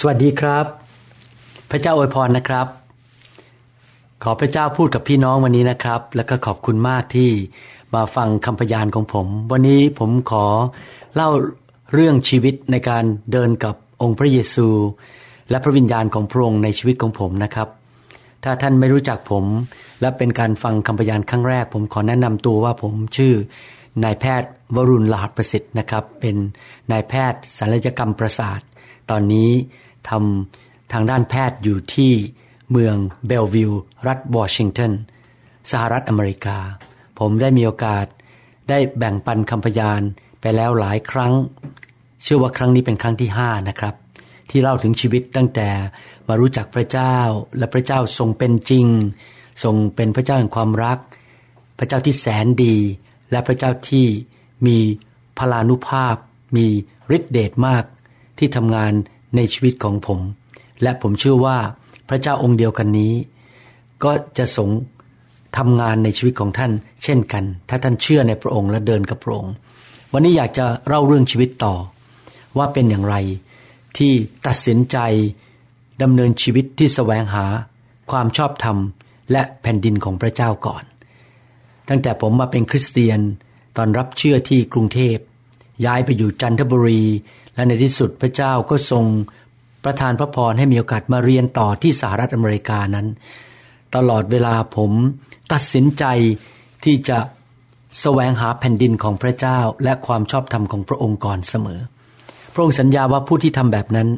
สวัสดีครับ พระเจ้าอวยพรนะครับ ขอพระเจ้าพูดกับพี่น้องวันนี้นะครับ แล้วก็ขอบคุณมากที่มาฟังคำพยานของผม วันนี้ผมขอเล่าเรื่องชีวิตในการเดินกับองค์พระเยซู และพระวิญญาณของพระองค์ในชีวิตของผมนะครับ ถ้าท่านไม่รู้จักผม และเป็นการฟังคำพยานครั้งแรก ผมขอแนะนำตัวว่าผมชื่อนายแพทย์วรุณลหัสประสิทธิ์นะครับ เป็นนายแพทย์ศัลยกรรมประสาท ตอนนี้ ทำทางด้านแพทย์อยู่ที่เมืองเบลวิวรัฐวอชิงตันสหรัฐอเมริกา ผมได้มีโอกาส ได้แบ่งปันคำพยานไปแล้วหลายครั้ง เชื่อว่าครั้งนี้เป็นครั้งที่ห้านะครับ ที่เล่าถึงชีวิตตั้งแต่มารู้จักพระเจ้าและพระเจ้าทรงเป็นจริง ทรงเป็นพระเจ้าแห่งความรัก พระเจ้าที่แสนดี และพระเจ้าที่มีพลานุภาพ มีฤทธิเดชมาก ที่ทำงาน ในชีวิตของผม และผมเชื่อว่าพระเจ้าองค์เดียวกันนี้ ก็จะสงทำงานในชีวิตของท่าน เช่นกัน ถ้าท่านเชื่อในพระองค์และเดินกับพระองค์ วันนี้อยากจะเล่าเรื่องชีวิตต่อ ว่าเป็นอย่างไร ที่ตัดสินใจดำเนินชีวิตที่แสวงหา ความชอบธรรม และแผ่นดินของพระเจ้าก่อน ตั้งแต่ผมมาเป็นคริสเตียนตอนรับเชื่อที่กรุงเทพ ย้ายไปอยู่จันทบุรี และในที่สุดพระเจ้าก็ทรงประทานพระพรให้มีโอกาสมาเรียนต่อที่สหรัฐอเมริกานั้น ตลอดเวลาผมตัดสินใจที่จะแสวงหาแผ่นดินของพระเจ้าและความชอบธรรมของพระองค์ก่อนเสมอ พระองค์สัญญาว่าผู้ที่ทำแบบนั้น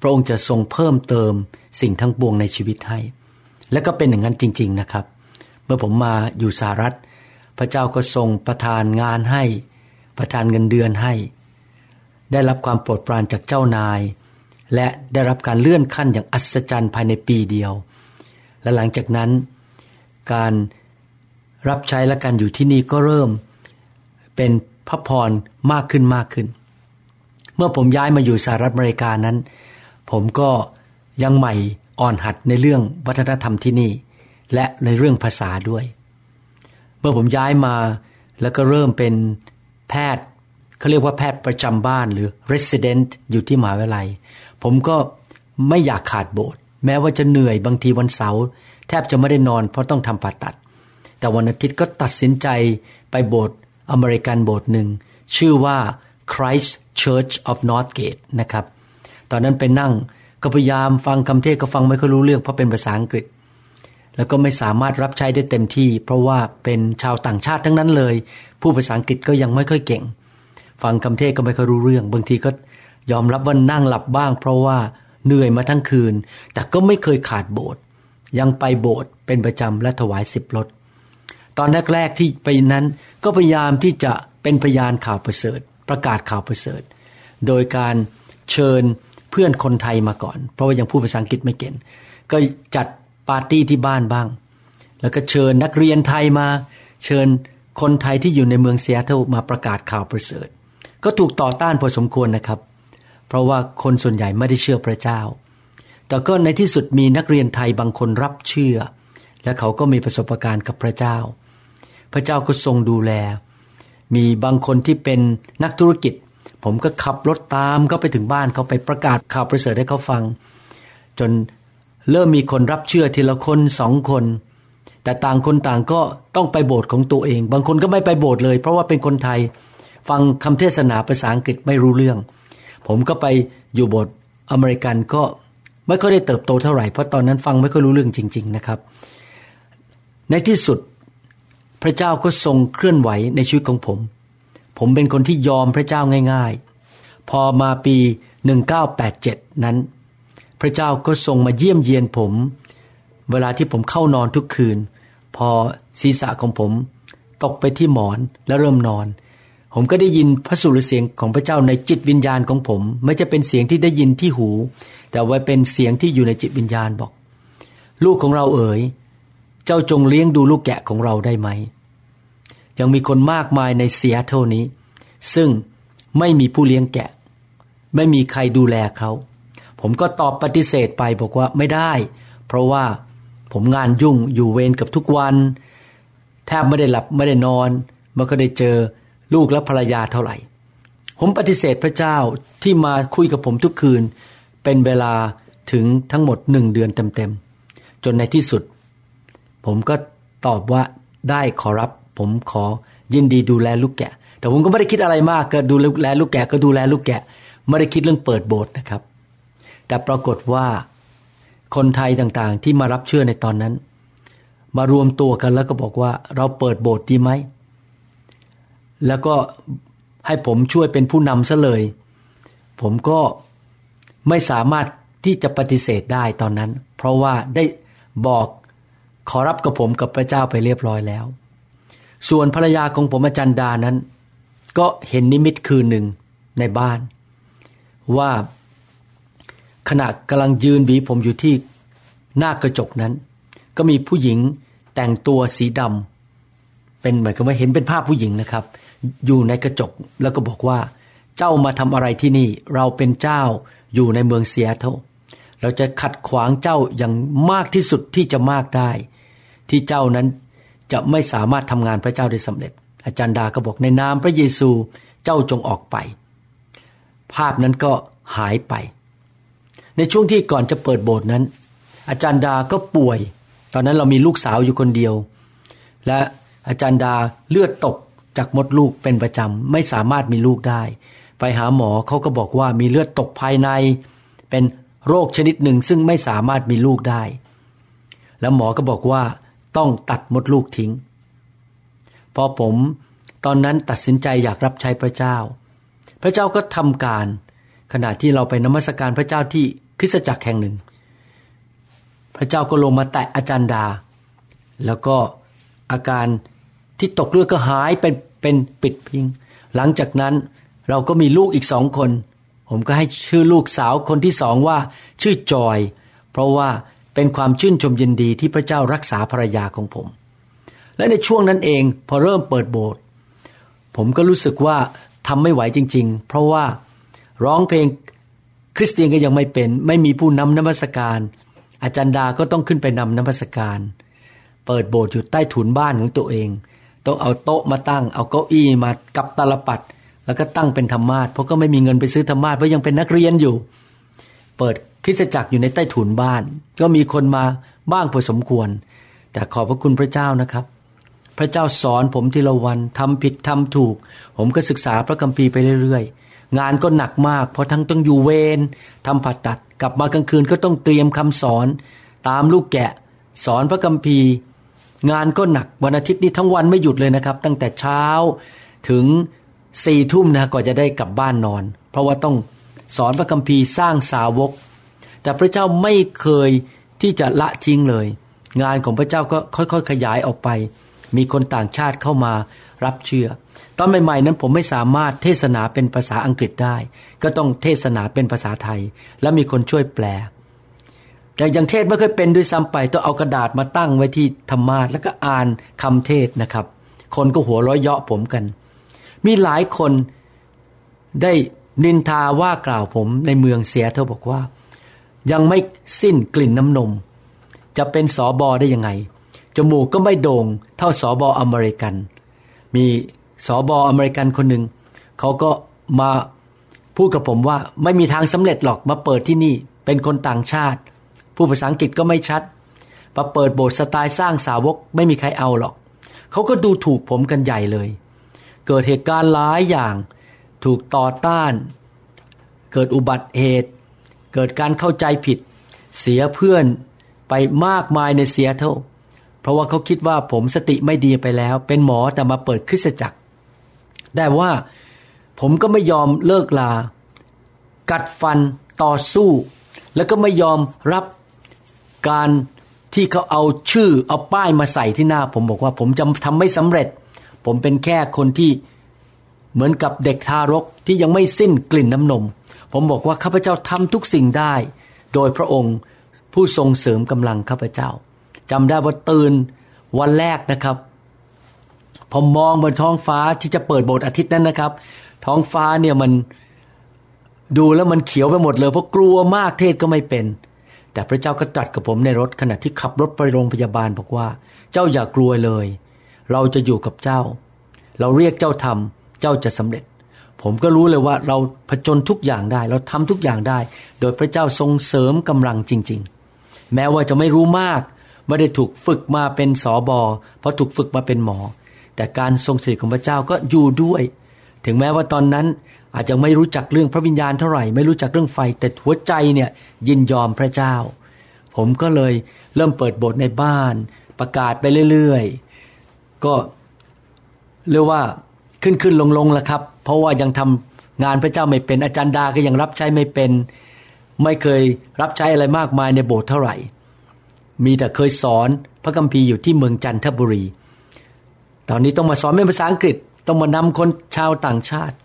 พระองค์จะทรงเพิ่มเติมสิ่งทั้งปวงในชีวิตให้ และก็เป็นอย่างนั้นจริง ๆนะครับ เมื่อผมมาอยู่สหรัฐ พระเจ้าก็ทรงประทานงานให้ ประทานเงินเดือนให้ ได้รับความโปรดปรานจากเจ้านาย และได้รับการเลื่อนขั้นอย่างอัศจรรย์ภายในปีเดียว และหลังจากนั้น การรับใช้และการอยู่ที่นี่ก็เริ่ม เป็นพระพรมากขึ้นมากขึ้น เมื่อผมย้ายมาอยู่สหรัฐอเมริกานั้น ผมก็ยังใหม่อ่อนหัดในเรื่องวัฒนธรรมที่นี่ และในเรื่องภาษาด้วย เมื่อผมย้ายมาแล้วก็เริ่มเป็นแพทย์ เขาเรียกว่าแพทย์ประจำบ้านหรือ resident อยู่ที่มหาวิทยาลัย ผมก็ไม่อยากขาดโบสถ์แม้ว่าจะเหนื่อยบางทีวันเสาร์แทบจะไม่ได้นอนเพราะต้องทำผ่าตัด แต่วันอาทิตย์ก็ตัดสินใจไปโบสถ์อเมริกันโบสถ์หนึ่ง ชื่อว่า Christ Church of Northgate นะครับ ตอนนั้นไปนั่งก็พยายามฟังคำเทศก็ฟังไม่ค่อยรู้เรื่องเพราะเป็นภาษาอังกฤษ แล้วก็ไม่สามารถรับใช้ได้เต็มที่ เพราะว่าเป็นชาวต่างชาติทั้งนั้นเลย ผู้ภาษาอังกฤษก็ยังไม่ค่อยเก่ง ฟังคำเทศก็ไม่ค่อยรู้เรื่อง บางทีก็ยอมรับว่านั่งหลับบ้าง เพราะว่าเหนื่อยมาทั้งคืน แต่ก็ไม่เคยขาดโบสถ์ยังไปโบสถ์เป็นประจำและถวายสิบรถตอนแรกๆที่ไปนั้นก็พยายามที่จะเป็นพยานข่าวประเสริฐ ประกาศข่าวประเสริฐ โดยการเชิญเพื่อนคนไทยมาก่อน เพราะว่ายังพูดภาษาอังกฤษไม่เก่งก็จัดปาร์ตี้ที่บ้านบ้าง แล้วก็เชิญนักเรียนไทยมา เชิญคนไทยที่อยู่ในเมืองเซียเทิลมาประกาศข่าวประเสริฐ ก็ถูกต่อต้านพอสมควรนะครับ เพราะว่าคนส่วนใหญ่ไม่ได้เชื่อพระเจ้า แต่ก็ในที่สุดมีนักเรียนไทยบางคนรับเชื่อ และเขาก็มีประสบการณ์กับพระเจ้า พระเจ้าก็ทรงดูแล มีบางคนที่เป็นนักธุรกิจ ผมก็ขับรถตามเขาไปถึงบ้านเขาไปประกาศข่าวประเสริฐให้เขาฟัง จนเริ่มมีคนรับเชื่อทีละคนสองคน แต่ต่างคนต่างก็ต้องไปโบสถ์ของตัวเอง บางคนก็ไม่ไปโบสถ์เลย เพราะว่าเป็นคนไทย ฟังคำเทศนาภาษาอังกฤษไม่รู้เรื่อง ผมก็ไปอยู่บทอเมริกันก็ไม่ค่อยได้เติบโตเท่าไหร่เพราะตอนนั้นฟังไม่ค่อยรู้เรื่องจริง ๆนะครับ ในที่สุดพระเจ้าก็ทรงเคลื่อนไหวในชีวิตของผม ผมเป็นคนที่ยอมพระเจ้าง่าย ๆ พอมาปี 1987 นั้น พระเจ้าก็ทรงมาเยี่ยมเยียนผม เวลาที่ผมเข้านอนทุกคืน พอศีรษะของผม ตกไปที่หมอนและเริ่มนอน ผมก็ได้ยินพระสุรเสียงของพระเจ้าในจิตวิญญาณของผม ไม่จะเป็นเสียงที่ได้ยินที่หู แต่ว่าเป็นเสียงที่อยู่ในจิตวิญญาณบอก ลูกของเราเอ๋ย เจ้าจงเลี้ยงดูลูกแกะของเราได้ไหม ยังมีคนมากมายในเซียเท่านี้ ซึ่งไม่มีผู้เลี้ยงแกะ ไม่มีใครดูแลเขา ผมก็ตอบปฏิเสธไปบอกว่าไม่ได้ เพราะว่าผมงานยุ่งอยู่เวรกับทุกวัน แทบไม่ได้หลับไม่ได้นอนมันก็ได้เจอ ลูกและภรรยาเท่าไหร่ ผมปฏิเสธพระเจ้าที่มาคุยกับผมทุกคืน เป็นเวลาถึงทั้งหมดหนึ่งเดือนเต็มๆ จนในที่สุด ผมก็ตอบว่าได้ขอรับ ผมขอยินดีดูแลลูกแกะ แต่ผมก็ไม่ได้คิดอะไรมากก็ดูแลลูกแกะก็ดูแลลูกแกะ ไม่ได้คิดเรื่องเปิดโบสถ์นะครับ แต่ปรากฏว่าคนไทยต่างๆ ที่มารับเชื่อในตอนนั้น มารวมตัวกันแล้วก็บอกว่าเราเปิดโบสถ์ดีไหม แล้วก็ให้ผมช่วยเป็นผู้นำซะเลย ผมก็ไม่สามารถที่จะปฏิเสธได้ตอนนั้น เพราะว่าได้บอกขอรับกับผมกับพระเจ้าไปเรียบร้อยแล้ว ส่วนภรรยาของผมอาจารย์ดานั้น ก็เห็นนิมิตคืนหนึ่งในบ้าน ว่าขณะกำลังยืนบีผมอยู่ที่หน้ากระจกนั้น ก็มีผู้หญิงแต่งตัวสีดำเป็นเหมือนกับว่าเห็นเป็นภาพผู้หญิงนะครับ อยู่ในกระจกแล้วก็บอกว่า เจ้ามาทำอะไรที่นี่ เราเป็นเจ้าอยู่ในเมืองเซียเทลเราจะขัดขวางเจ้าอย่างมากที่สุดที่จะมากได้ ที่เจ้านั้นจะไม่สามารถทำงานพระเจ้าได้สำเร็จ อาจารย์ดาก็บอกในนามพระเยซูเจ้าจงออกไป ภาพนั้นก็หายไป ในช่วงที่ก่อนจะเปิดโบสถ์นั้น อาจารย์ดาก็ป่วย ตอนนั้นเรามีลูกสาวอยู่คนเดียว และอาจารย์ดาเลือดตก จากมดลูกเป็นประจำไม่สามารถมีลูกได้ ไปหาหมอเขาก็บอกว่ามีเลือดตกภายใน เป็นโรคชนิดหนึ่งซึ่งไม่สามารถมีลูกได้ แล้วหมอก็บอกว่าต้องตัดมดลูกทิ้ง พอผมตอนนั้นตัดสินใจอยากรับใช้พระเจ้า พระเจ้าก็ทำการ ขณะที่เราไปนมัสการพระเจ้าที่คริสตจักรแห่งหนึ่ง พระเจ้าก็ลงมาแตะอาจารย์ดา แล้วก็อาการ ที่ตกเลือดก็หายเป็นเป็นปิดพิง หลังจากนั้นเราก็มีลูกอีกสองคน ผมก็ให้ชื่อลูกสาวคนที่สองว่า ชื่อจอย เพราะว่าเป็นความชื่นชมยินดีที่พระเจ้ารักษาภรรยาของผม และในช่วงนั้นเองพอเริ่มเปิดโบสถ์ผมก็รู้สึกว่าทำไม่ไหวจริง ๆ เพราะว่าร้องเพลงคริสเตียนก็ยังไม่เป็น ไม่มีผู้นำนมัสการ อาจารย์ดาก็ต้องขึ้นไปนำนมัสการ เปิดโบสถ์อยู่ใต้ถุนบ้านของตัวเอง ต้องเอาโต๊ะมาตั้ง เอาเก้าอี้มากับตาลปัด แล้วก็ตั้งเป็นธรรมาทเพราะก็ไม่มีเงินไปซื้อธรรมาทเพราะยังเป็นนักเรียนอยู่ เปิดคริสตจักรอยู่ในใต้ถุนบ้าน ก็มีคนมาบ้างพอสมควร แต่ขอบพระคุณพระเจ้านะครับ พระเจ้าสอนผมทีละวันทำผิดทำถูก ผมก็ศึกษาพระคัมภีร์ไปเรื่อยๆ งานก็หนักมาก เพราะทั้งต้องอยู่เวรทำผ่าตัดกลับมากลางคืนก็ต้องเตรียมคำสอน ตามลูกแกะ สอนพระคัมภีร์ งานก็หนักวันอาทิตย์นี้ทั้งวันไม่หยุดเลยนะครับ ตั้งแต่เช้าถึงสี่ทุ่มนะก่อนจะได้กลับบ้านนอน เพราะว่าต้องสอนพระคัมภีร์สร้างสาวก แต่พระเจ้าไม่เคยที่จะละทิ้งเลย งานของพระเจ้าก็ค่อยๆ ขยายออกไป มีคนต่างชาติเข้ามารับเชื่อ ตอนใหม่ๆนั้นผมไม่สามารถเทศนาเป็นภาษาอังกฤษได้ ก็ต้องเทศนาเป็นภาษาไทย แล้วมีคนช่วยแปล แต่ยังเทศไม่เคยเป็นด้วยซ้ำไปต้องเอากระดาษมาตั้งไว้ที่ธรรมาทแล้วก็อ่านคำเทศนะครับ คนก็หัวร้อยเยาะผมกัน มีหลายคนได้นินทาว่ากล่าวผมในเมืองเสียเธอบอกว่า ยังไม่สิ้นกลิ่นน้ำนม จะเป็นสอบอได้ยังไง จมูกก็ไม่โด่งเท่าสอบออเมริกัน มีสอบออเมริกันคนหนึ่งเขาก็มาพูดกับผมว่าไม่มีทางสำเร็จหรอกมาเปิดที่นี่ เป็นคนต่างชาติ ผู้ภาษาอังกฤษก็ไม่ชัดมาเปิดโบสถ์สไตล์สร้างสาวกไม่มีใครเอาหรอกเขาก็ดูถูกผมกันใหญ่เลย เกิดเหตุการณ์หลายอย่างถูกต่อต้าน เกิดอุบัติเหตุ เกิดการเข้าใจผิด เสียเพื่อนไปมากมายในเสียเท่าเพราะว่าเขาคิดว่าผมสติไม่ดีไปแล้ว เป็นหมอแต่มาเปิดคริสตจักรแต่ว่าผมก็ไม่ยอมเลิกลา กัดฟันต่อสู้ แล้วก็ไม่ยอมรับ การที่เขาเอาชื่อเอาป้ายมาใส่ที่หน้า ผมบอกว่าผมจะทำไม่สำเร็จ ผมเป็นแค่คนที่เหมือนกับเด็กทารกที่ยังไม่สิ้นกลิ่นน้ำนม ผมบอกว่าข้าพเจ้าทำทุกสิ่งได้ โดยพระองค์ผู้ทรงเสริมกำลังข้าพเจ้าจำได้ว่าตื่นวันแรกนะครับผมมองบนท้องฟ้าที่จะเปิดโบสถ์อาทิตย์นั้นนะครับ ท้องฟ้าเนี่ยมันดูแล้วมันเขียวไปหมดเลยเพราะกลัวมากเทศก็ไม่เป็น แต่พระเจ้าก็ตรัสกับผมในรถขณะที่ขับรถไปโรงพยาบาลบอกว่า เจ้าอย่ากลัวเลย เราจะอยู่กับเจ้า เราเรียกเจ้าทำเจ้าจะสำเร็จ ผมก็รู้เลยว่าเราผจญทุกอย่างได้ เราทำทุกอย่างได้ โดยพระเจ้าทรงเสริมกำลังจริง ๆ แม้ว่าจะไม่รู้มากไม่ได้ถูกฝึกมาเป็นสอบอเพราะถูกฝึกมาเป็นหมอ แต่การทรงสถิตของพระเจ้าก็อยู่ด้วย ถึงแม้ว่าตอนนั้นอาจจะไม่รู้จักเรื่องพระวิญญาณเท่าไหร่ ไม่รู้จักเรื่องไฟ แต่หัวใจเนี่ยยินยอมพระเจ้า ผมก็เลยเริ่มเปิดบทในบ้าน ประกาศไปเรื่อยๆ ก็เรียกว่าขึ้นขึ้นลงลงแล้วครับ เพราะว่ายังทำงานพระเจ้าไม่เป็นอาจารย์ดาก็ยังรับใช้ไม่เป็น ไม่เคยรับใช้อะไรมากมายในโบสถ์เท่าไหร่ มีแต่เคยสอนพระคัมภีร์อยู่ที่เมืองจันทบุรี ตอนนี้ต้องมาสอนเป็นภาษาอังกฤษ ต้องมานำคนชาวต่างชาติ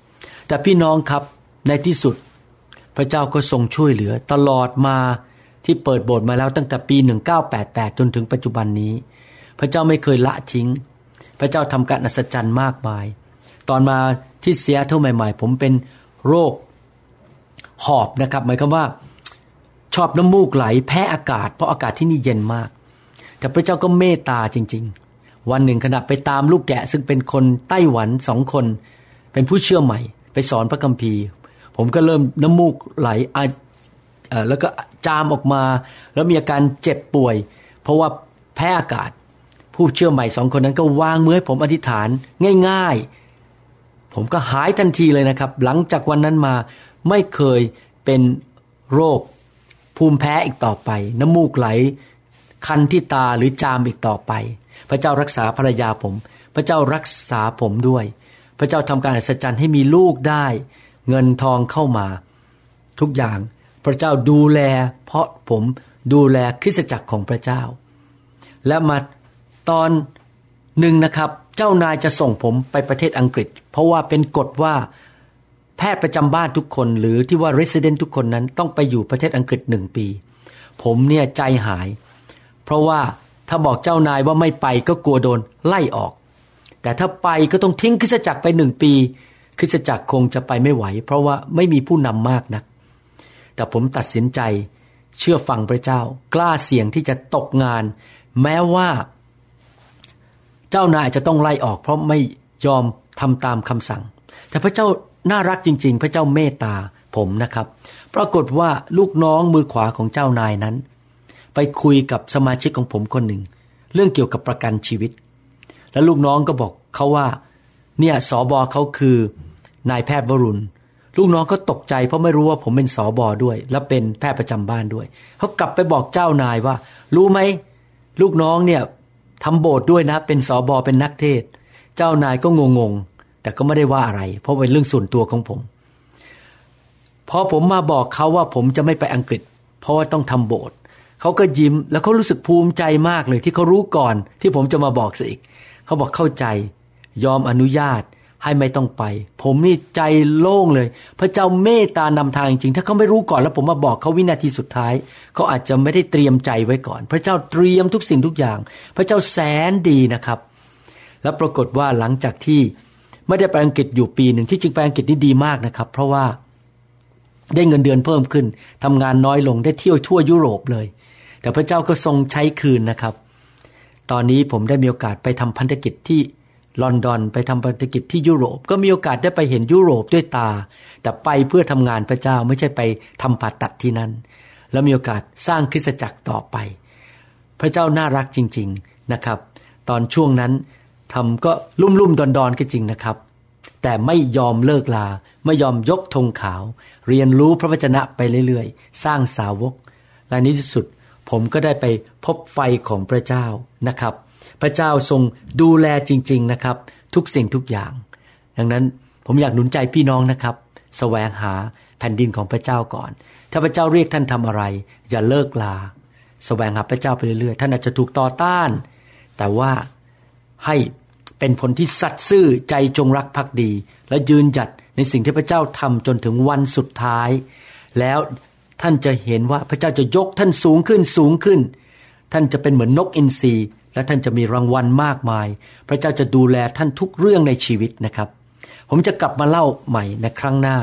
แต่พี่น้องครับในที่สุด พระเจ้าก็ทรงช่วยเหลือตลอดมาที่เปิดโบสถ์มาแล้วตั้งแต่ปี 1988 จนถึงปัจจุบันนี้ พระเจ้าไม่เคยละทิ้ง พระเจ้าทำการอัศจรรย์มากมาย ตอนมาที่เสียเท่าใหม่ ๆ ผมเป็นโรคหอบนะครับ หมายความว่าชอบน้ำมูกไหลแพ้อากาศ เพราะอากาศที่นี่เย็นมาก แต่พระเจ้าก็เมตตาจริง ๆ วันหนึ่งขณะไปตามลูกแกะ ซึ่งเป็นคนไต้หวันสองคน เป็นผู้เชื่อใหม่ ไปสอนพระคัมภีร์ ผมก็เริ่มน้ำมูกไหลแล้วก็จามออกมา แล้วมีอาการเจ็บป่วย เพราะว่าแพ้อากาศ ผู้เชื่อใหม่สองคนนั้นก็วางมือให้ผมอธิษฐานง่าย ๆ ผมก็หายทันทีเลยนะครับ หลังจากวันนั้นมาไม่เคยเป็นโรคภูมิแพ้อีกต่อไป น้ำมูกไหล คันที่ตาหรือจามอีกต่อไป พระเจ้ารักษาภรรยาผม พระเจ้ารักษาผมด้วย พระเจ้าทำการอัศจรรย์ให้มีลูกได้ เงินทองเข้ามา ทุกอย่างพระเจ้าดูแล เพราะผมดูแลคริสตจักรของพระเจ้า และมาตอนหนึ่งนะครับเจ้านายจะส่งผมไปประเทศอังกฤษ เพราะว่าเป็นกฎว่าแพทย์ประจำบ้านทุกคน หรือที่ว่า resident ทุกคนนั้นต้องไปอยู่ประเทศอังกฤษหนึ่งปี ผมเนี่ยใจหาย เพราะว่า ถ้าบอกเจ้านายว่าไม่ไปก็กลัวโดนไล่ออก แต่ถ้าไปก็ต้องทิ้งคริสจักรไปหนึ่งปี คริสจักรคงจะไปไม่ไหว เพราะว่าไม่มีผู้นำมากนัก แต่ผมตัดสินใจ เชื่อฟังพระเจ้า กล้าเสี่ยงที่จะตกงาน แม้ว่า เจ้านายจะต้องไล่ออก เพราะไม่ยอมทำตามคำสั่ง แต่พระเจ้าน่ารักจริง ๆ พระเจ้าเมตตาผมนะครับ ปรากฏว่าลูกน้องมือขวาของเจ้านายนั้น ไปคุยกับสมาชิกของผมคนหนึ่ง เรื่องเกี่ยวกับประกันชีวิต แล้วลูกน้องก็บอกเขาว่า เนี่ยสอบอเขาคือนายแพทย์วรุณ ลูกน้องก็ตกใจเพราะไม่รู้ว่าผมเป็นสอบอด้วย และเป็นแพทย์ประจำบ้านด้วยเขากลับไปบอกเจ้านายว่า รู้ไหมลูกน้องเนี่ยทำโบสถ์ด้วยนะ เป็นสอบอเป็นนักเทศ เจ้านายก็งงงแต่ก็ไม่ได้ว่าอะไร เพราะเป็นเรื่องส่วนตัวของผมพอผมมาบอกเขาว่าผมจะไม่ไปอังกฤษ เพราะว่าต้องทำโบสถ์ เขาก็ยิ้มแล้วเขารู้สึกภูมิใจมากเลยที่เขารู้ก่อนที่ผมจะมาบอกสิอีก เขาบอกเข้าใจ ยอมอนุญาตให้ไม่ต้องไป ผมนี่ใจโล่งเลย พระเจ้าเมตตานำทางจริง ถ้าเขาไม่รู้ก่อนแล้วผมมาบอกเขาวินาทีสุดท้าย เขาอาจจะไม่ได้เตรียมใจไว้ก่อน พระเจ้าเตรียมทุกสิ่งทุกอย่าง พระเจ้าแสนดีนะครับ แล้วปรากฏว่าหลังจากที่ไม่ได้ไปอังกฤษอยู่ปีหนึ่งที่จริงไปอังกฤษนี่ดีมากนะครับ เพราะว่าได้เงินเดือนเพิ่มขึ้นทำงานน้อยลงได้เที่ยวทั่วยุโรปเลย แต่พระเจ้าก็ทรงใช้คืนนะครับ ตอนนี้ผมได้มีโอกาสไปทำพันธกิจที่ลอนดอนไปทำภารกิจที่ยุโรป ก็มีโอกาสได้ไปเห็นยุโรปด้วยตา แต่ไปเพื่อทำงานพระเจ้าไม่ใช่ไปทำผ่าตัดที่นั่น แล้วมีโอกาสสร้างคริสตจักรต่อไป พระเจ้าน่ารักจริง ๆนะครับ ตอนช่วงนั้นทำก็ลุ่มลุ่มดอนดอนก็จริงนะครับ แต่ไม่ยอมเลิกลา ไม่ยอมยกธงขาว เรียนรู้พระวจนะไปเรื่อยๆ สร้างสาวกและในที่สุด ผมก็ได้ไปพบไฟของพระเจ้านะครับ พระเจ้าทรงดูแลจริง ๆนะครับ ทุกสิ่งทุกอย่าง ดังนั้นผมอยากหนุนใจพี่น้องนะครับสแสวงหาแผ่นดินของพระเจ้าก่อน ถ้าพระเจ้าเรียกท่านทำอะไร อย่าเลิกลาสแสวงหาพระเจ้าไปเรื่อยๆ ท่านอาจจะถูกต่อต้าน แต่ว่าให้เป็นผลที่สัตย์ซื่อใจจงรักภักดี และยืนหยัดในสิ่งที่พระเจ้าทำจนถึงวันสุดท้าย แล้ว ท่านจะเห็นว่าพระเจ้าจะยกท่านสูงขึ้นสูงขึ้น ท่านจะเป็นเหมือนนกอินทรีและท่านจะมีรางวัลมากมาย พระเจ้าจะดูแลท่านทุกเรื่องในชีวิตนะครับ ผมจะกลับมาเล่าใหม่ในครั้งหน้า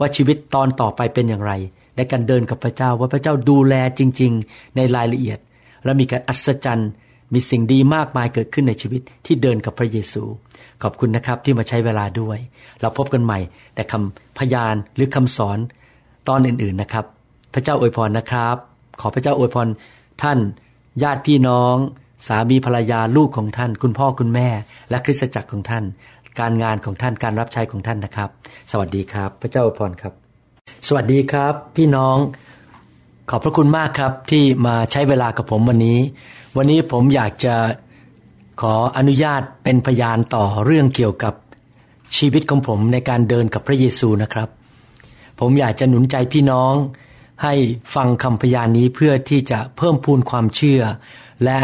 ว่าชีวิตตอนต่อไปเป็นอย่างไร ในการเดินกับพระเจ้าว่าพระเจ้าดูแลจริง ๆ ในรายละเอียด และมีการอัศจรรย์มีสิ่งดีมากมายเกิดขึ้นในชีวิตที่เดินกับพระเยซู ขอบคุณนะครับที่มาใช้เวลาด้วย เราพบกันใหม่แต่คำพยานหรือคำสอนตอนอื่นๆนะครับ พระเจ้าอวยพรนะครับ ขอพระเจ้าอวยพรท่านญาติพี่น้อง สามีภรรยาลูกของท่าน คุณพ่อคุณแม่ และคริสตจักรของท่าน การงานของท่านการรับใช้ของท่านนะครับ สวัสดีครับ พระเจ้าอวยพรครับ สวัสดีครับ พี่น้อง ขอบพระคุณมากครับที่มาใช้เวลากับผมวันนี้ วันนี้ผมอยากจะขออนุญาตเป็นพยานต่อเรื่องเกี่ยวกับชีวิตของผมในการเดินกับพระเยซูนะครับ ผมอยากจะหนุนใจพี่น้อง ให้ฟังคำพยานนี้เพื่อที่จะเพิ่มพูนความเชื่อ และ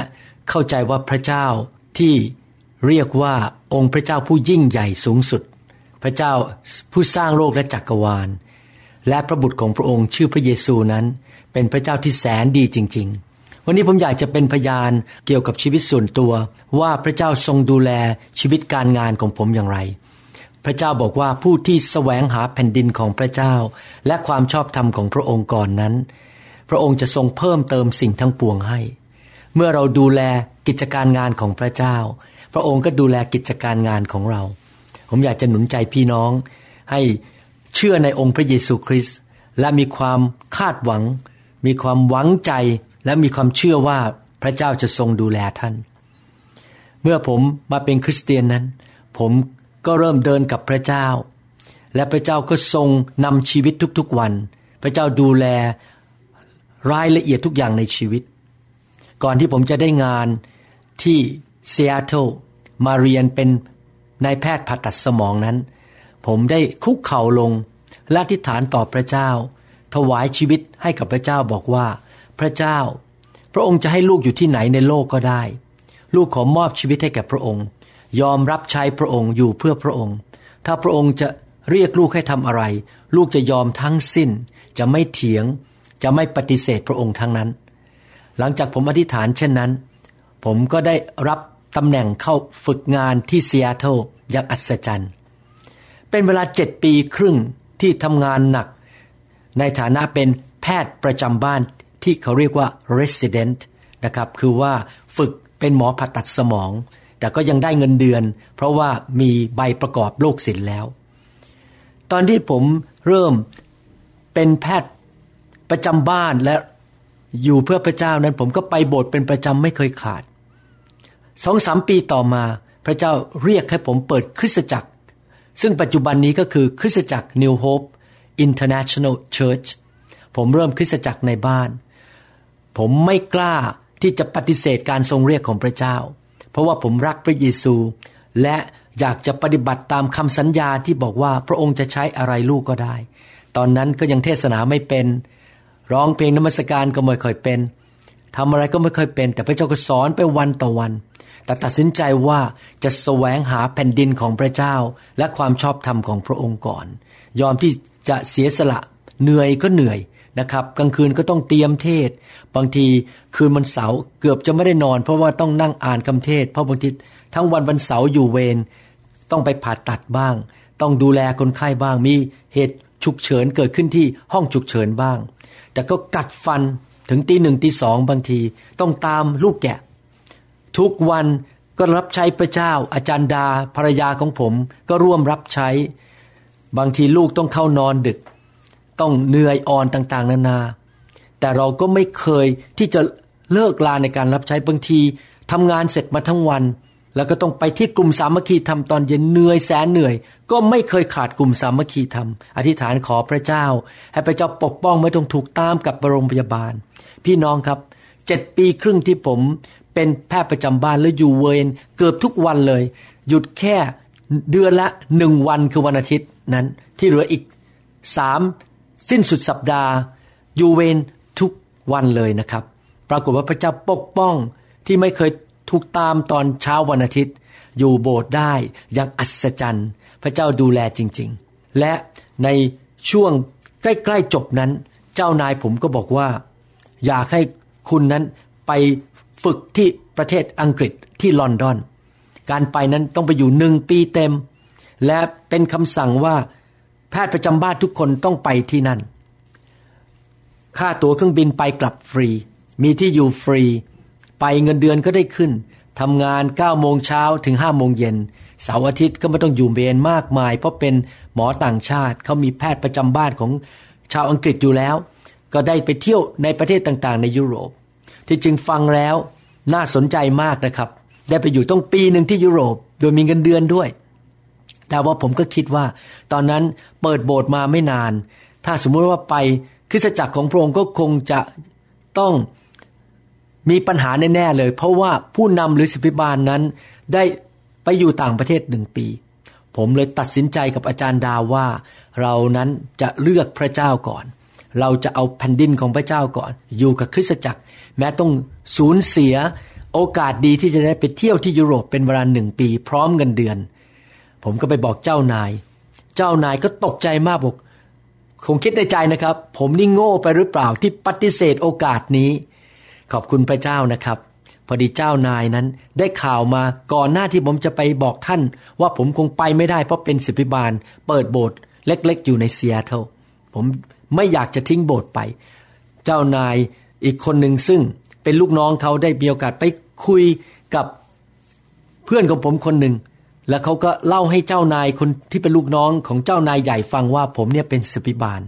เข้าใจว่าพระเจ้าที่เรียกว่าองค์พระเจ้าผู้ยิ่งใหญ่สูงสุด พระเจ้าผู้สร้างโลกและจักรวาล และพระบุตรของพระองค์ชื่อพระเยซูนั้น เป็นพระเจ้าที่แสนดีจริง ๆ วันนี้ผมอยากจะเป็นพยานเกี่ยวกับชีวิตส่วนตัว ว่าพระเจ้าทรงดูแลชีวิตการงานของผมอย่างไร พระเจ้าบอกว่าผู้ที่แสวงหาแผ่นดินของพระเจ้า และความชอบธรรมของพระองค์ก่อนนั้น พระองค์จะทรงเพิ่มเติมสิ่งทั้งปวงให้ เมื่อเราดูแลกิจการงานของพระเจ้า พระองค์ก็ดูแลกิจการงานของเรา ผมอยากจะหนุนใจพี่น้อง ให้เชื่อในองค์พระเยซูคริสต์และมีความคาดหวัง มีความหวังใจและมีความเชื่อว่าพระเจ้าจะทรงดูแลท่าน เมื่อผมมาเป็นคริสเตียนนั้น ผม ก็เริ่มเดินกับพระเจ้า และพระเจ้าก็ทรงนำชีวิตทุกๆวัน พระเจ้าดูแลรายละเอียดทุกอย่างในชีวิต ก่อนที่ผมจะได้งานที่เซีแอตมาเรียนเป็นนายแพทย์ผ่าตัดสมองนั้น ผมได้คุกเข่าลง และอธิษฐานต่อพระเจ้า ถวายชีวิตให้กับพระเจ้าบอกว่า พระเจ้า พระองค์จะให้ลูกอยู่ที่ไหนในโลกก็ได้ ลูกขอมอบชีวิตให้แก่พระองค์ ยอมรับใช้พระองค์อยู่เพื่อพระองค์ ถ้าพระองค์จะเรียกลูกให้ทำอะไร ลูกจะยอมทั้งสิ้น จะไม่เถียง จะไม่ปฏิเสธพระองค์ทั้งนั้น หลังจากผมอธิษฐานเช่นนั้น ผมก็ได้รับตำแหน่งเข้าฝึกงานที่ซีแอตเทิลอย่างอัศจรรย์ เป็นเวลาเจ็ดปีครึ่งที่ทำงานหนัก ในฐานะเป็นแพทย์ประจำบ้านที่เขาเรียกว่า resident นะครับ คือว่าฝึกเป็นหมอผ่าตัดสมอง แต่ก็ยังได้เงินเดือน เพราะว่ามีใบประกอบโรคศิลป์แล้ว ตอนที่ผมเริ่มเป็นแพทย์ประจำบ้านและอยู่เพื่อพระเจ้านั้น ผมก็ไปโบสถ์เป็นประจำไม่เคยขาดสองสามปีต่อมา พระเจ้าเรียกให้ผมเปิดคริสตจักร ซึ่งปัจจุบันนี้ก็คือคริสตจักร New Hope International Church ผมเริ่มคริสตจักรในบ้าน ผมไม่กล้าที่จะปฏิเสธการทรงเรียกของพระเจ้า เพราะว่าผมรักพระเยซู และอยากจะปฏิบัติตามคำสัญญาที่บอกว่าพระองค์จะใช้อะไรลูกก็ได้ ตอนนั้นก็ยังเทศนาไม่เป็น ร้องเพลงนมัสการก็ไม่ค่อยเป็นทำอะไรก็ไม่ค่อยเป็น แต่พระเจ้าก็สอนไปวันต่อวัน แต่ตัดสินใจว่าจะแสวงหาแผ่นดินของพระเจ้า และความชอบธรรมของพระองค์ก่อน ยอมที่จะเสียสละเหนื่อยก็เหนื่อย นะครับกลางคืนก็ต้องเตรียมเทศ บางทีคืนวันเสาร์เกือบจะไม่ได้นอน เพราะว่าต้องนั่งอ่านคำเทศ เพราะบางทีทั้งวันวันเสาร์อยู่เวรต้องไปผ่าตัดบ้าง ต้องดูแลคนไข้บ้างมีเหตุฉุกเฉินเกิดขึ้นที่ห้องฉุกเฉินบ้าง แต่ก็กัดฟันถึงตีหนึ่งตีสองบางทีต้องตามลูกแกะ ทุกวันก็รับใช้พระเจ้า อาจารย์ดาภรรยาของผมก็ร่วมรับใช้ บางทีลูกต้องเข้านอนดึก ต้องเหนื่อยอ่อนต่างๆ นานา แต่เราก็ไม่เคยที่จะเลิกลาในการรับใช้บางทีทำงานเสร็จมาทั้งวัน แล้วก็ต้องไปที่กลุ่มสามัคคีธรรมตอนเย็นเหนื่อยแสนเหนื่อย ก็ไม่เคยขาดกลุ่มสามัคคีธรรม อธิษฐานขอพระเจ้า ให้พระเจ้าปกป้องไม่ต้องถูกตามกับโรงพยาบาล พี่น้องครับเจ็ดปีครึ่งที่ผมเป็นแพทย์ประจำบ้านแล้วอยู่เวรเกือบทุกวันเลย หยุดแค่เดือนละหนึ่งวันคือวันอาทิตย์นั้น ที่เหลืออีกสาม สิ้นสุดสัปดาห์ อยู่เวรทุกวันเลยนะครับ ปรากฏว่าพระเจ้าปกป้องที่ไม่เคยถูกตามตอนเช้าวันอาทิตย์ อยู่โบสถ์ได้อย่างอัศจรรย์ พระเจ้าดูแลจริงๆ และในช่วงใกล้ๆจบนั้น เจ้านายผมก็บอกว่า อยากให้คุณนั้นไปฝึกที่ประเทศอังกฤษที่ลอนดอน การไปนั้นต้องไปอยู่หนึ่งปีเต็ม และเป็นคำสั่งว่า แพทย์ประจำบ้านทุกคนต้องไปที่นั่น ค่าตั๋วเครื่องบินไปกลับฟรี มีที่อยู่ฟรี ไปเงินเดือนก็ได้ขึ้นทำงาน9โมงเช้าถึง5โมงเย็นเสาร์อาทิตย์ก็ไม่ต้องอยู่เบนมากมาย เพราะเป็นหมอต่างชาติเขามีแพทย์ประจำบ้านของชาวอังกฤษอยู่แล้ว ก็ได้ไปเที่ยวในประเทศต่างๆ ในยุโรป ที่จึงฟังแล้วน่าสนใจมากนะครับ ได้ไปอยู่ต้องปีหนึ่งที่ยุโรป โดยมีเงินเดือนด้วย แต่ว่าผมก็คิดว่า ตอนนั้นเปิดโบสถ์มาไม่นาน ถ้าสมมุติว่าไปคริสตจักรของพระองค์ก็คงจะต้องมีปัญหาแน่ๆเลย เพราะว่าผู้นำหรือสิบิบาลนั้นได้ไปอยู่ต่างประเทศหนึ่งปี ผมเลยตัดสินใจกับอาจารย์ดาวว่า เรานั้นจะเลือกพระเจ้าก่อน เราจะเอาแผ่นดินของพระเจ้าก่อน อยู่กับคริสตจักร แม้ต้องสูญเสียโอกาสดีที่จะได้ไปเที่ยวที่ยุโรปเป็นเวลาหนึ่งปี พร้อมเงินเดือน ผมก็ไปบอกเจ้านาย เจ้านายก็ตกใจมากบอก คงคิดในใจนะครับ ผมนี่โง่ไปหรือเปล่าที่ปฏิเสธโอกาสนี้ ขอบคุณพระเจ้านะครับ พอดีเจ้านายนั้นได้ข่าวมาก่อนหน้าที่ผมจะไปบอกท่าน ว่าผมคงไปไม่ได้เพราะเป็นศิบิบาล เปิดโบสถ์เล็กๆ อยู่ในเซียเทลผมไม่อยากจะทิ้งโบสถ์ไป เจ้านายอีกคนหนึ่งซึ่งเป็นลูกน้องเขาได้มีโอกาสไปคุยกับเพื่อนของผมคนหนึ่ง แล้วเขาก็เล่าให้เจ้านายคนที่เป็นลูกน้องของเจ้านายใหญ่ฟังว่า ผมเนี่ยเป็นสปิบาล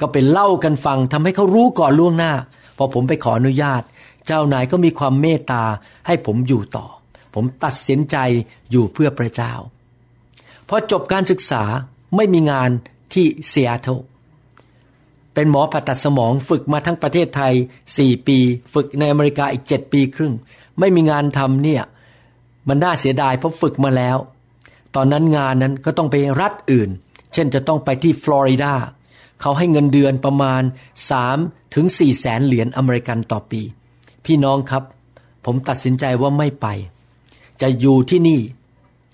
ก็เป็นเล่ากันฟังทำให้เขารู้ก่อนล่วงหน้า พอผมไปขออนุญาต เจ้านายก็มีความเมตตาให้ผมอยู่ต่อ ผมตัดสินใจอยู่เพื่อพระเจ้า พอจบการศึกษาไม่มีงานที่เซียโตเป็นหมอผ่าตัดสมองฝึกมาทั้งประเทศไทยสี่ปี ฝึกในอเมริกาอีกเจ็ดปีครึ่ง ไม่มีงานทำเนี่ย มันน่าเสียดายเพราะฝึกมาแล้ว ตอนนั้นงานนั้นก็ต้องไปรัฐอื่น เช่นจะต้องไปที่ฟลอริดาเขาให้เงินเดือนประมาณ3ถึง4แสนเหรียญอเมริกันต่อปี พี่น้องครับ ผมตัดสินใจว่าไม่ไป จะอยู่ที่นี่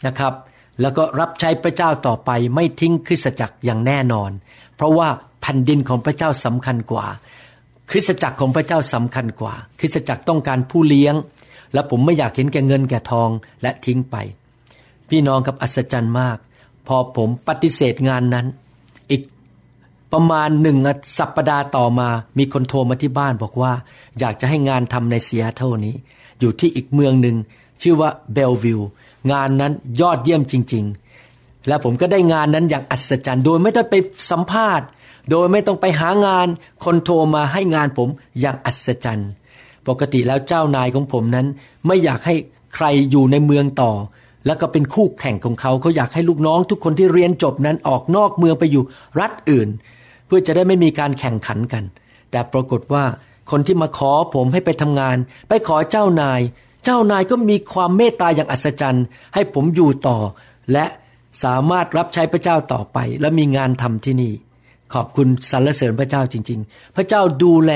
นะครับ แล้วก็รับใช้พระเจ้าต่อไปไม่ทิ้งคริสตจักรอย่างแน่นอน เพราะว่าแผ่นดินของพระเจ้าสำคัญกว่า คริสตจักรของพระเจ้าสำคัญกว่า คริสตจักรต้องการผู้เลี้ยง และผมไม่อยากเห็นแก่เงินแก่ทองและทิ้งไป พี่น้องกับอัศจรรย์มาก พอผมปฏิเสธงานนั้น อีกประมาณหนึ่งสัปปดาห์ต่อมา มีคนโทรมาที่บ้านบอกว่า อยากจะให้งานทำในเซียเท่านี้ อยู่ที่อีกเมืองหนึ่งชื่อว่าเบลวิวงานนั้นยอดเยี่ยมจริง ๆ และผมก็ได้งานนั้นอย่างอัศจรรย์ โดยไม่ต้องไปสัมภาษณ์ โดยไม่ต้องไปหางาน คนโทรมาให้งานผมอย่างอัศจรรย์ ปกติแล้วเจ้านายของผมนั้น ไม่อยากให้ใครอยู่ในเมืองต่อ แล้วก็เป็นคู่แข่งของเขาเขาอยากให้ลูกน้องทุกคนที่เรียนจบนั้นออกนอกเมืองไปอยู่รัฐอื่น เพื่อจะได้ไม่มีการแข่งขันกัน แต่ปรากฏว่าคนที่มาขอผมให้ไปทำงาน ไปขอเจ้านาย เจ้านายก็มีความเมตตาอย่างอัศจรรย์ ให้ผมอยู่ต่อ และสามารถรับใช้พระเจ้าต่อไป และมีงานทำที่นี่ ขอบคุณสรรเสริญพระเจ้าจริง ๆ พระเจ้าดูแล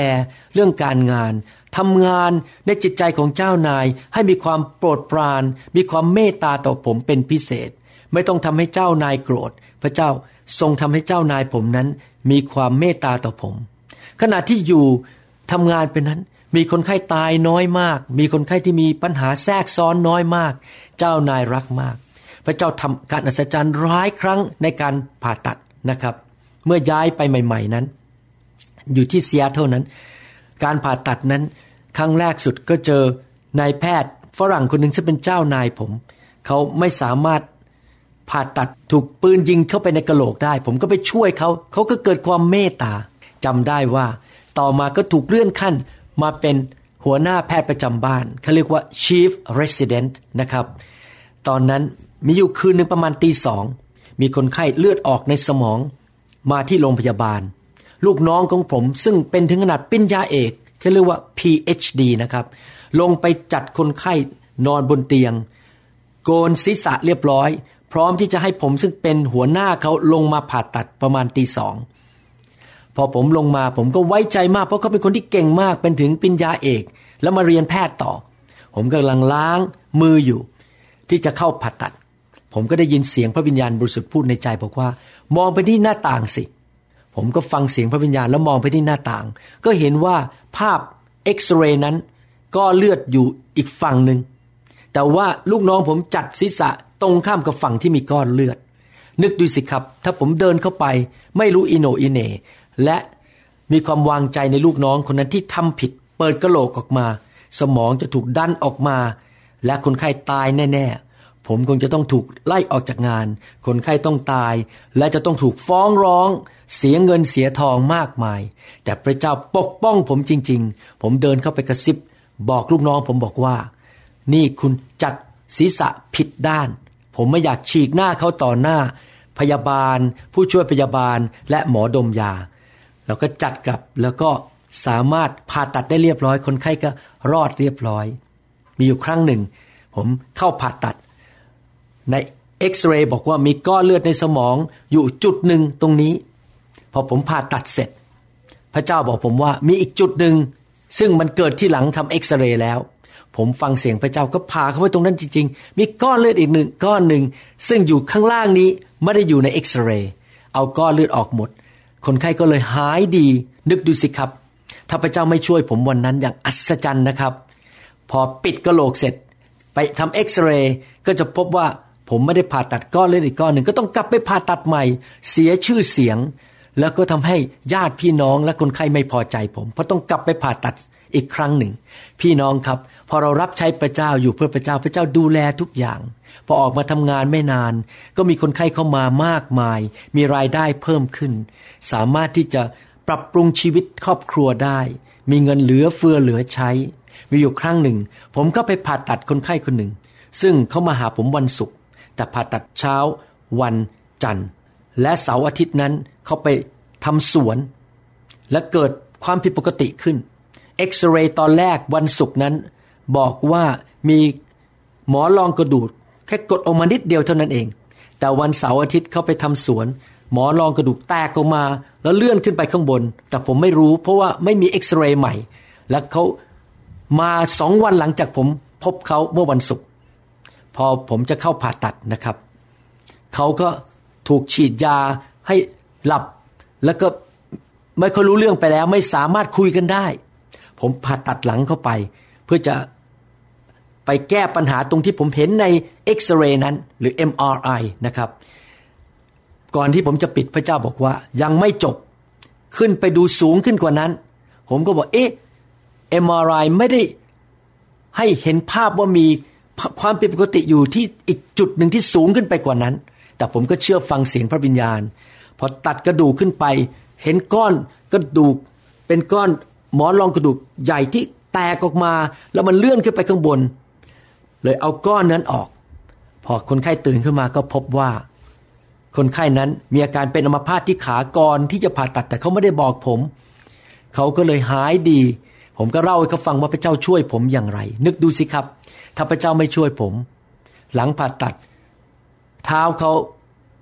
เรื่องการงาน ทำงานในจิตใจของเจ้านาย ให้มีความโปรดปราน มีความเมตตาต่อผมเป็นพิเศษ ไม่ต้องทำให้เจ้านายโกรธ พระเจ้าทรงทำให้เจ้านายผมนั้น มีความเมตตาต่อผม ขณะที่อยู่ทำงานเป็นนั้น มีคนไข้ตายน้อยมาก มีคนไข้ที่มีปัญหาแทรกซ้อนน้อยมาก เจ้านายรักมาก พระเจ้าทำการอัศจรรย์ร้ายครั้งในการผ่าตัดนะครับ เมื่อย้ายไปใหม่ ๆนั้น อยู่ที่เซียเท่านั้น การผ่าตัดนั้น ครั้งแรกสุดก็เจอนายแพทย์ ฝรั่งคนหนึ่งซึ่งเป็นเจ้านายผม เขาไม่สามารถผ่าตัดถูกปืนยิงเข้าไปในกระโหลกได้ ผมก็ไปช่วยเขาเขาก็เกิดความเมตตาจำได้ว่า ต่อมาก็ถูกเลื่อนขั้นมาเป็นหัวหน้าแพทย์ประจำบ้านเขาเรียกว่า chief resident นะครับ ตอนนั้นมีอยู่คืนหนึ่งประมาณตีสองมีคนไข้เลือดออกในสมอง มาที่โรงพยาบาล ลูกน้องของผม ซึ่งเป็นถึงขนาดปิ้นยาเอกเขาเรียกว่า PhD นะครับ ลงไปจัดคนไข้นอนบนเตียง โกนศีรษะเรียบร้อย พร้อมที่จะให้ผมซึ่งเป็นหัวหน้าเขาลงมาผ่าตัดประมาณตีสองพอผมลงมาผมก็ไว้ใจมากเพราะเขาเป็นคนที่เก่งมากเป็นถึงปิญญาเอก แล้วมาเรียนแพทย์ต่อ ผมกำลังล้างมืออยู่ ที่จะเข้าผ่าตัด ผมก็ได้ยินเสียงพระวิญญาณบริสุทธิ์พูดในใจบอกว่า มองไปที่หน้าต่างสิ ผมก็ฟังเสียงพระวิญญาณแล้วมองไปที่หน้าต่าง ก็เห็นว่าภาพเอ็กซเรย์นั้น ก็เลือดอยู่อีกฝั่งหนึ่ง แต่ว่าลูกน้องผมจัดศีรษะตรงข้ามกับฝั่งที่มีก้อนเลือด นึกดูสิครับ ถ้าผมเดินเข้าไปไม่รู้อิโนอิเน และมีความวางใจในลูกน้องคนนั้นที่ทำผิด เปิดกระโหลกออกมา สมองจะถูกดันออกมา และคนไข้ตายแน่ๆ ผมคงจะต้องถูกไล่ออกจากงาน คนไข้ต้องตาย และจะต้องถูกฟ้องร้อง เสียเงินเสียทองมากมาย แต่พระเจ้าปกป้องผมจริง ๆ ผมเดินเข้าไปกระซิบ บอกลูกน้องผมบอกว่า นี่คุณจัดศีรษะผิดด้าน ผมไม่อยากฉีกหน้าเขาต่อหน้า พยาบาล ผู้ช่วยพยาบาลและหมอดมยาเราก็จัดกลับแล้วก็สามารถผ่าตัดได้เรียบร้อย คนไข้ก็รอดเรียบร้อย มีอยู่ครั้งหนึ่ง ผมเข้าผ่าตัด ในเอ็กซเรย์บอกว่ามีก้อนเลือดในสมองอยู่จุดหนึ่งตรงนี้ พอผมผ่าตัดเสร็จ พระเจ้าบอกผมว่ามีอีกจุดหนึ่งซึ่งมันเกิดที่หลังทำเอ็กซเรย์แล้ว ผมฟังเสียงพระเจ้าก็พาเข้าไปตรงนั้นจริง ๆ มีก้อนเลือดอีกหนึ่งก้อนหนึ่งซึ่งอยู่ข้างล่างนี้ไม่ได้อยู่ในเอ็กซเรย์เอาก้อนเลือดออกหมด คนไข้ก็เลยหายดี นึกดูสิครับ ถ้าพระเจ้าไม่ช่วยผมวันนั้นอย่างอัศจรรย์นะครับ พอปิดกระโหลกเสร็จ ไปทำเอ็กซเรย์ก็จะพบว่า ผมไม่ได้ผ่าตัดก้อนเลือดอีกก้อนหนึ่งก็ต้องกลับไปผ่าตัดใหม่ เสียชื่อเสียง แล้วก็ทำให้ญาติพี่น้องและคนไข้ไม่พอใจผมเพราะต้องกลับไปผ่าตัดอีกครั้งหนึ่ง พี่น้องครับ พอเรารับใช้พระเจ้าอยู่เพื่อพระเจ้าพระเจ้าดูแลทุกอย่าง พอออกมาทำงานไม่นาน ก็มีคนไข้เข้ามามากมาย มีรายได้เพิ่มขึ้น สามารถที่จะปรับปรุงชีวิตครอบครัวได้ มีเงินเหลือเฟือเหลือใช้ มีอยู่ครั้งหนึ่ง ผมก็ไปผ่าตัดคนไข้คนหนึ่ง ซึ่งเขามาหาผมวันศุกร์ แต่ผ่าตัดเช้าวันจันทร์ และเสาร์อาทิตย์นั้นเขาไปทำสวน และเกิดความผิดปกติขึ้น เอ็กซเรย์ตอนแรกวันศุกร์นั้น บอกว่ามีหมอลองกระดูดแค่กดออกมานิดเดียวเท่านั้นเอง แต่วันเสาร์อาทิตย์เขาไปทำสวน หมอลองกระดูกแตกออกมา แล้วเลื่อนขึ้นไปข้างบน แต่ผมไม่รู้เพราะว่าไม่มีเอ็กซเรย์ใหม่ แล้วเขามาสองวันหลังจากผมพบเขาเมื่อวันศุกร์ พอผมจะเข้าผ่าตัดนะครับเขาก็ถูกฉีดยาให้หลับแล้วก็ไม่ค่อยรู้เรื่องไปแล้ว ไม่สามารถคุยกันได้ ผมผ่าตัดหลังเข้าไป เพื่อจะไปแก้ปัญหาตรงที่ผมเห็นในเอ็กซเรย์นั้นหรือ MRI นะครับ ก่อนที่ผมจะปิดพระเจ้าบอกว่า ยังไม่จบขึ้นไปดูสูงขึ้นกว่านั้น ผมก็บอกเอ๊ะ MRI ไม่ได้ให้เห็นภาพว่ามี ความผิดปกติอยู่ที่อีกจุดหนึ่งที่สูงขึ้นไปกว่านั้น แต่ผมก็เชื่อฟังเสียงพระวิญญาณ พอตัดกระดูกขึ้นไป เห็นก้อนกระดูก เป็นก้อนหมอนรองกระดูกใหญ่ที่แตกออกมา แล้วมันเลื่อนขึ้นไปข้างบน เลยเอาก้อนนั้นออก พอคนไข้ตื่นขึ้นมาก็พบว่า คนไข้นั้นมีอาการเป็นอัมพาตที่ขากรที่จะผ่าตัดแต่เขาไม่ได้บอกผม เขาก็เลยหายดี ผมก็เล่าให้เขาฟังว่าพระเจ้าช่วยผมอย่างไร นึกดูสิครับ ถ้าพระเจ้าไม่ช่วยผม หลังผ่าตัด เท้าเขา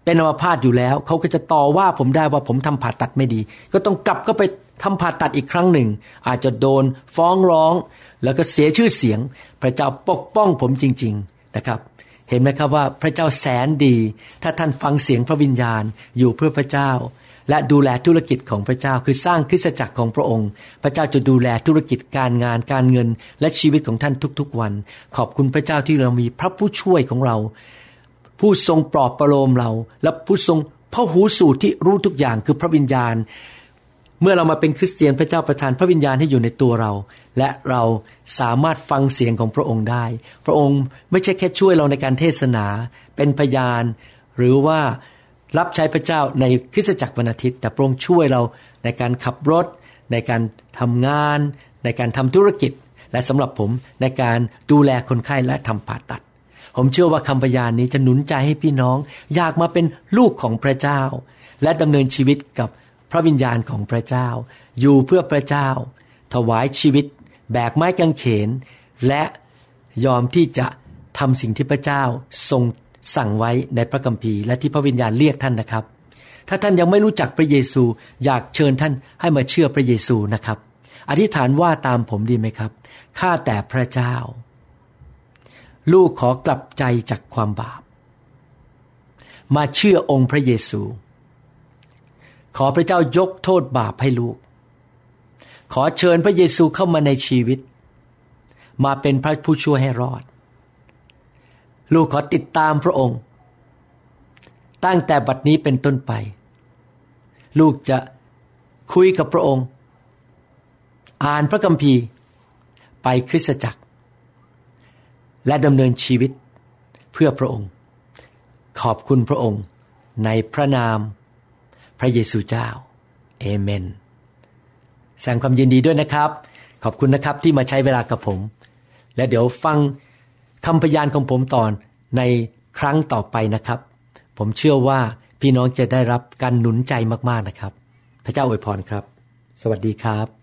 เป็นอัมพาตอยู่แล้ว เขาก็จะต่อว่าผมได้ว่าผมทำผ่าตัดไม่ดี ก็ต้องกลับก็ไปทำผ่าตัดอีกครั้งหนึ่ง อาจจะโดนฟ้องร้อง แล้วก็เสียชื่อเสียง พระเจ้าปกป้องผมจริง ๆนะครับ เห็นไหมครับว่าพระเจ้าแสนดี ถ้าท่านฟังเสียงพระวิญญาณอยู่เพื่อพระเจ้า และดูแลธุรกิจของพระเจ้า คือสร้างคริสตจักรของพระองค์ พระเจ้าจะดูแลธุรกิจการงานการเงิน และชีวิตของท่านทุกๆวัน ขอบคุณพระเจ้าที่เรามีพระผู้ช่วยของเรา ผู้ทรงปลอบประโลมเรา และผู้ทรงพระหูสูตรที่รู้ทุกอย่างคือพระวิญญาณ เมื่อเรามาเป็นคริสเตียนพระเจ้าประทานพระวิญญาณให้อยู่ในตัวเรา และเราสามารถฟังเสียงของพระองค์ได้ พระองค์ไม่ใช่แค่ช่วยเราในการเทศนา เป็นพยาน หรือว่า รับใช้พระเจ้าในคริสตจักรวันอาทิตย์ แต่พระองค์ช่วยเราในการขับรถ ในการทำงาน ในการทำธุรกิจ และสำหรับผมในการดูแลคนไข้และทำผ่าตัด ผมเชื่อว่าคำพยานนี้จะหนุนใจให้พี่น้อง อยากมาเป็นลูกของพระเจ้า และดำเนินชีวิตกับพระวิญญาณของพระเจ้า อยู่เพื่อพระเจ้า ถวายชีวิต แบกไม้กางเขน และยอมที่จะทำสิ่งที่พระเจ้าทรง สั่งไว้ในพระคัมภีร์และที่พระวิญญาณเรียกท่านนะครับ ถ้าท่านยังไม่รู้จักพระเยซู อยากเชิญท่านให้มาเชื่อพระเยซูนะครับ อธิษฐานว่าตามผมดีไหมครับ ข้าแต่พระเจ้า ลูกขอกลับใจจากความบาป มาเชื่อองค์พระเยซู ขอพระเจ้ายกโทษบาปให้ลูก ขอเชิญพระเยซูเข้ามาในชีวิต มาเป็นพระผู้ช่วยให้รอด ลูกขอติดตามพระองค์ ตั้งแต่บัดนี้เป็นต้นไป ลูกจะคุยกับพระองค์ อ่านพระคัมภีร์ ไปคริสตจักร และดำเนินชีวิตเพื่อพระองค์ ขอบคุณพระองค์ในพระนามพระเยซูเจ้าเอเมนแสดงความยินดีด้วยนะครับ ขอบคุณนะครับที่มาใช้เวลากับผม และเดี๋ยวฟัง คำพยานของผมตอนในครั้งต่อไปนะครับ ผมเชื่อว่าพี่น้องจะได้รับการหนุนใจมากๆนะครับ พระเจ้าอวยพรครับ สวัสดีครับ